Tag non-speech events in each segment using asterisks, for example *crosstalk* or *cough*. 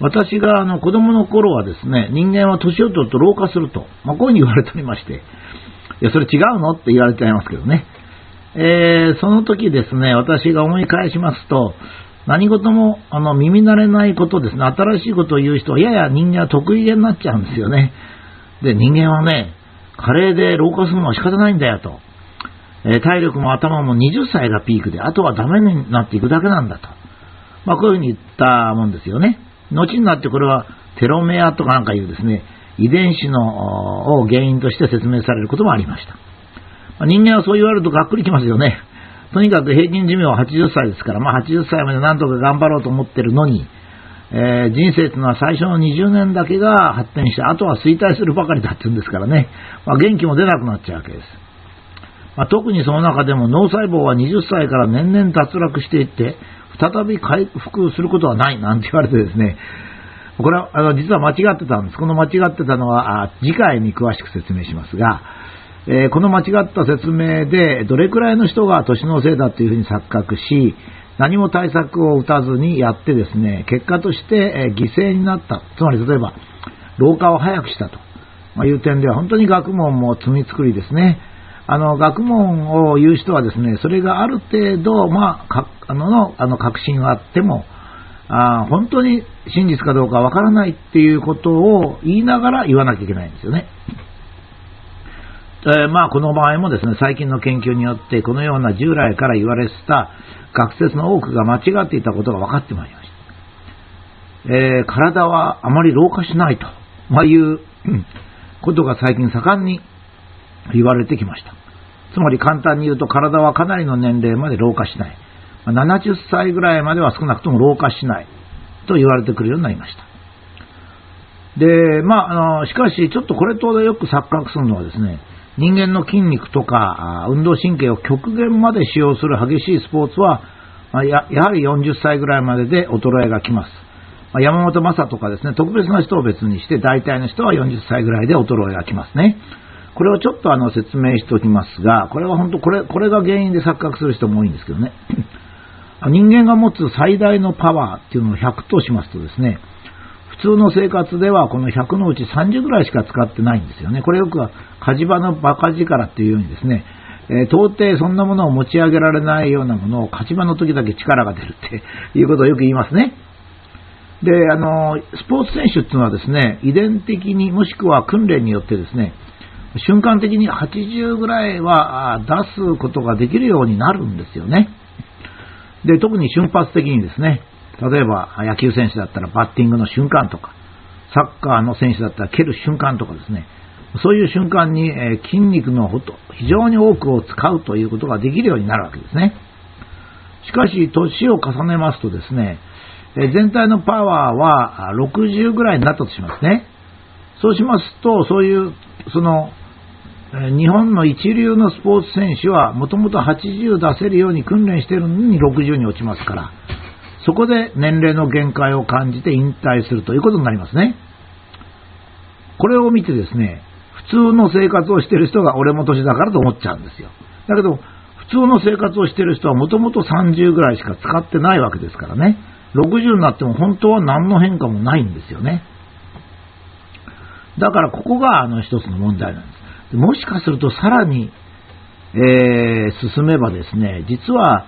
私があの子供の頃はですね、人間は年を取ると老化すると、まあ、こういうふうに言われておりまして、いや、それ違うの？って言われちゃいますけどね。えー、その時ですね、私が思い返しますと、何事もあの耳慣れないことですね、新しいことを言う人はやや人間は得意げになっちゃうんですよね。で、人間はね、加齢で老化するのは仕方ないんだよと。えー、体力も頭も20歳がピークで、あとはダメになっていくだけなんだと。まあ、こういうふうに言ったもんですよね。後になってこれはテロメアとかなんかいうですね、遺伝子のを原因として説明されることもありました。人間はそう言われるとがっくりきますよね。とにかく平均寿命は80歳ですから、まあ、80歳までなんとか頑張ろうと思ってるのに、えー、人生というのは最初の20年だけが発展して、あとは衰退するばかりだって言うんですからね、まあ、元気も出なくなっちゃうわけです。まあ、特にその中でも脳細胞は20歳から年々脱落していって、再び回復することはないなんて言われてですね、これはあの実は間違ってたんです。この間違ってたのはあ次回に詳しく説明しますが、えー、この間違った説明でどれくらいの人が年のせいだというふうに錯覚し、何も対策を打たずにやってですね、結果として、え犠牲になった。つまり例えば、老化を早くしたとまいう点では本当に学問も積み作りですね。あの、学問を言う人はですね、それがある程度、まあ、あのの、あの、確信があっても、あ本当に真実かどうかわからないっていうことを言いながら言わなきゃいけないんですよね。えー、まあ、この場合もですね、最近の研究によって、このような従来から言われてた学説の多くが間違っていたことが分かってまいりました。えー、体はあまり老化しないと、まあ、いうことが最近盛んに言われてきました。つまり簡単に言うと体はかなりの年齢まで老化しない。70歳ぐらいまでは少なくとも老化しないと言われてくるようになりました。で、まあ、あの、しかしちょっとこれとよく錯覚するのはですね、人間の筋肉とか運動神経を極限まで使用する激しいスポーツは、ややはり40歳ぐらいまでで衰えがきます。山本昌とかですね、特別な人を別にして、大体の人は40歳ぐらいで衰えがきますね。これをちょっとあの説明しておきますが、これは本当、これ、これが原因で錯覚する人も多いんですけどね。*clears throat* 人間が持つ最大のパワーっていうのを100としますとですね、普通の生活ではこの100のうち30ぐらいしか使ってないんですよね。これよくは火事場の馬鹿力っていうようにですね、え、到底そんなものを持ち上げられないようなものを火事場の時だけ力が出るって *laughs* いうことをよく言いますね。で、あの、スポーツ選手っていうのはですね、遺伝的にもしくは訓練によってですね、瞬間的に80ぐらいは出すことができるようになるんですよね。で、特に瞬発的にですね、例えば野球選手だったらバッティングの瞬間とか、サッカーの選手だったら蹴る瞬間とかですね、そういう瞬間に、筋肉の非常に多くを使うということができるようになるわけですね。しかし、年を重ねますとですね、全体のパワーは60ぐらいになったとしますね。そうしますと、そういう、その、日本の一流のスポーツ選手はもともと80出せるように訓練してるのに60に落ちますから、そこで年齢の限界を感じて引退するということになりますね。これを見てですね、普通の生活をしてる人が俺も年だからと思っちゃうんですよ。だけど、普通の生活をしてる人はもともと30ぐらいしか使ってないわけですからね。60になっても本当は何の変化もないんですよね。だからここがあの一つの問題なんです。もしかするとさらに、えー、進めばですね、実は、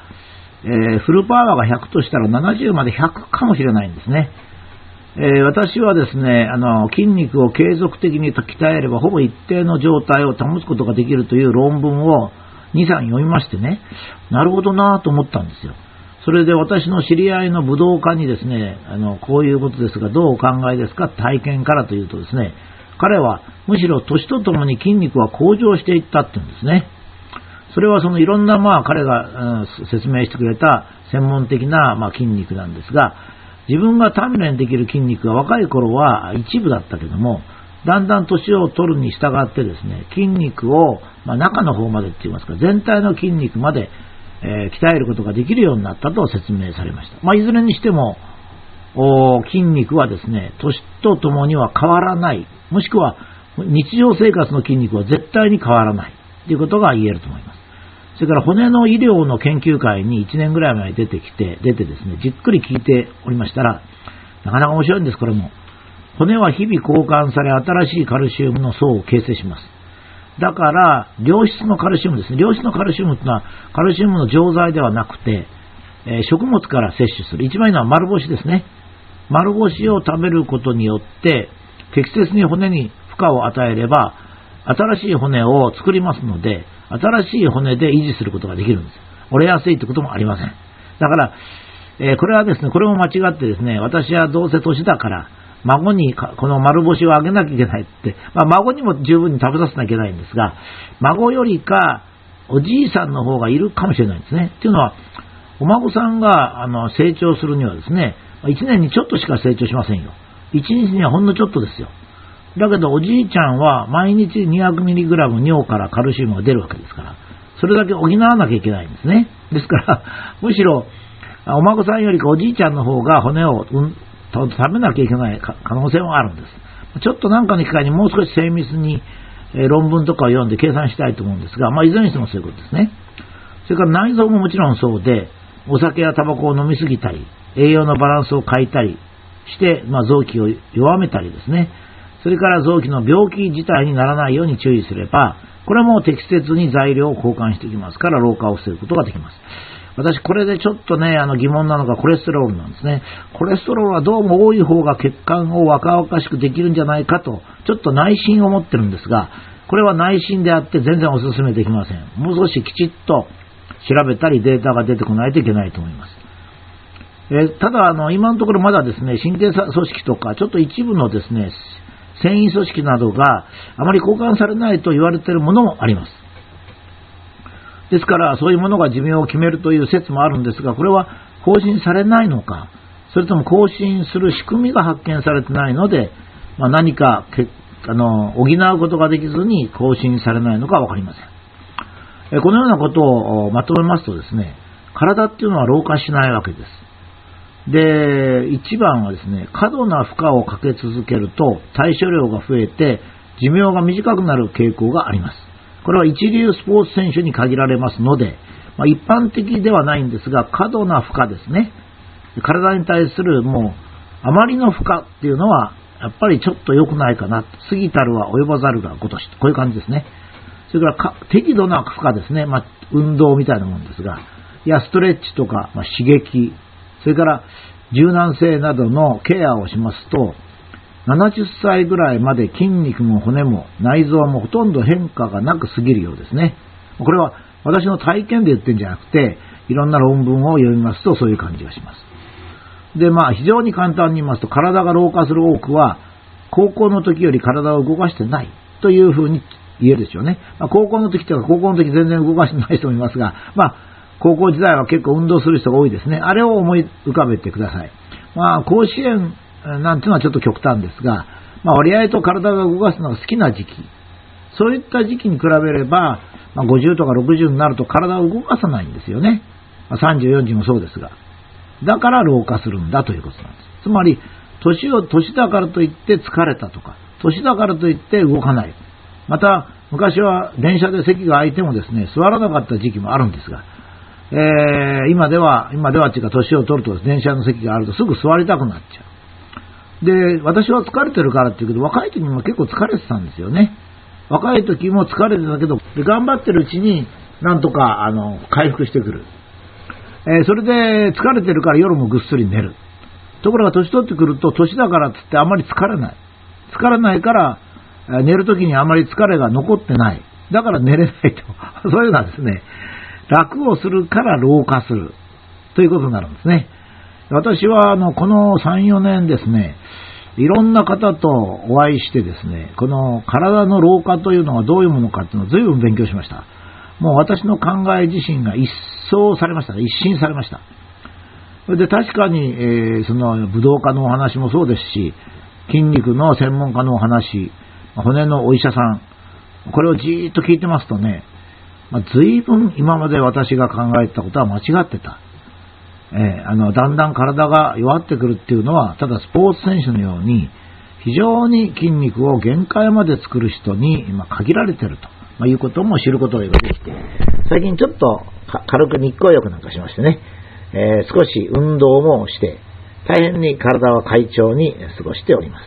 えー、フルパワーが100としたら70まで100かもしれないんですね。えー、私はですね、あの、筋肉を継続的に鍛えればほぼ一定の状態を保つことができるという論文を2、3読みましてね、なるほどなと思ったんですよ。それで私の知り合いの武道家にですね、あの、こういうことですが、どうお考えですか？体験からというとですね、彼はむしろ年とともに筋肉は向上していったって言うんですね。それはそのいろんなまあ彼が、説明してくれた専門的なま筋肉なんですが、自分が鍛錬できる筋肉が若い頃は一部だったけども、だんだん年を取るに従ってですね、筋肉を、ま、中の方までって言いますか、全体の筋肉まで、え、鍛えることができるようになったと説明されました。まあ、いずれにしても、筋肉はですね、年とともには変わらない、もしくは日常生活の筋肉は絶対に変わらないということが言えると思います。それから骨の医療の研究会に1年ぐらい前に出てきて、出てですね、じっくり聞いておりましたら、なかなか面白いんです、これも。骨は日々交換され、新しいカルシウムの層を形成します。だから、良質のカルシウムですね。良質のカルシウムというのは、カルシウムの錠剤ではなくて、え、食物から摂取する。一番いいのは丸干しですね。丸干しを食べることによって、適切に骨に負荷を与えれば、新しい骨を作りますので、新しい骨で維持することができるんです。折れやすいってこともありません。だから、えー、これはですね、これも間違ってですね、私はどうせ年だから、孫にこの丸干しをあげなきゃいけないって、まあ、孫にも十分に食べさせなきゃいけないんですが、孫よりか、おじいさんの方がいるかもしれないんですね。っていうのは、お孫さんがあの成長するにはですね、1年にちょっとしか成長しませんよ。1日にはほんのちょっとですよ。だけどおじいちゃんは毎日 200mg 尿からカルシウムが出るわけですから、それだけ補わなきゃいけないんですね。ですから、*laughs* むしろ、お孫さんよりかおじいちゃんの方が骨を、うん、食べなきゃいけない可能性もあるんです。ちょっとなんかの機会にもう少し精密に、論文とかを読んで計算したいと思うんですが、まあ、いずれにしてもそういうことですね。それから内臓ももちろんそうで、お酒やタバコを飲みすぎたり、栄養のバランスを変えたりして、まあ、臓器を弱めたりですね、それから臓器の病気自体にならないように注意すれば、これも適切に材料を交換してきますから、老化を防ぐことができます。私、これでちょっとね、あの疑問なのがコレステロールなんですね。コレステロールはどうも多い方が血管を若々しくできるんじゃないかと、ちょっと内心を持ってるんですが、これは内心であって全然お勧めできません。もう少しきちっと調べたりデータが出てこないといけないと思います。え、ただあの、今のところまだですね、神経組織とか、ちょっと一部のですね、繊維組織などがあまり交換されないと言われているものもあります。ですから、そういうものが寿命を決めるという説もあるんですが、これは更新されないのか、それとも更新する仕組みが発見されてないので、まあ、何かあの補うことができずに更新されないのか分かりません。このようなことをまとめますとですね、体っていうのは老化しないわけです。で、一番はですね、過度な負荷をかけ続けると対処量が増えて寿命が短くなる傾向があります。これは一流スポーツ選手に限られますので、まあ、一般的ではないんですが、過度な負荷ですね。体に対するもう、あまりの負荷っていうのは、やっぱりちょっと良くないかな。過ぎたるは及ばざるがごとし。こういう感じですね。それから適度な負荷ですね。まあ、運動みたいなもんですが、いや、ストレッチとか、まあ、刺激、それから柔軟性などのケアをしますと、70歳ぐらいまで筋肉も骨も内臓もほとんど変化がなく過ぎるようですね。これは私の体験で言ってるんじゃなくて、いろんな論文を読みますとそういう感じがします。で、まあ非常に簡単に言いますと、体が老化する多くは、高校の時より体を動かしてないというふうに言えるでしょうね。まあ、高校の時とか、高校の時全然動かしてない人もいますが、まあ、高校時代は結構運動する人が多いですね。あれを思い浮かべてください。まあ、甲子園なんていうのはちょっと極端ですが、まあ、割合と体が動かすのが好きな時期。そういった時期に比べれば、まあ、50とか60になると体を動かさないんですよね。まあ、30、40もそうですが。だから老化するんだということなんです。つまり、年を、年だからといって疲れたとか、年だからといって動かない。また、昔は電車で席が空いてもですね、座らなかった時期もあるんですが、えー、今では、今ではっていうか年を取ると電車の席があるとすぐ座りたくなっちゃう。で、私は疲れてるからっていうけど、若い時にも結構疲れてたんですよね。若い時も疲れてたけど、で頑張ってるうちになんとか、あの、回復してくる。えー、それで疲れてるから夜もぐっすり寝る。ところが年取ってくると、年だからっつってあまり疲れない。疲れないから、寝る時にあまり疲れが残ってない。だから寝れないと。*laughs* そういうのはですね、楽をするから老化するということになるんですね。私はあのこの3、4年ですね、いろんな方とお会いしてですね、この体の老化というのはどういうものかっていうのを随分勉強しました。もう私の考え自身が一掃されました。一新されました。それで確かに、えー、その武道家のお話もそうですし、筋肉の専門家のお話、骨のお医者さん、これをじーっと聞いてますとね、まあ、随分今まで私が考えてたことは間違ってた。えー、あの、だんだん体が弱ってくるっていうのは、ただスポーツ選手のように、非常に筋肉を限界まで作る人に今限られてると、まあ、いうことも知ることができて、最近ちょっと軽く日光浴なんかしましてね、えー、少し運動もして、大変に体は快調に過ごしております。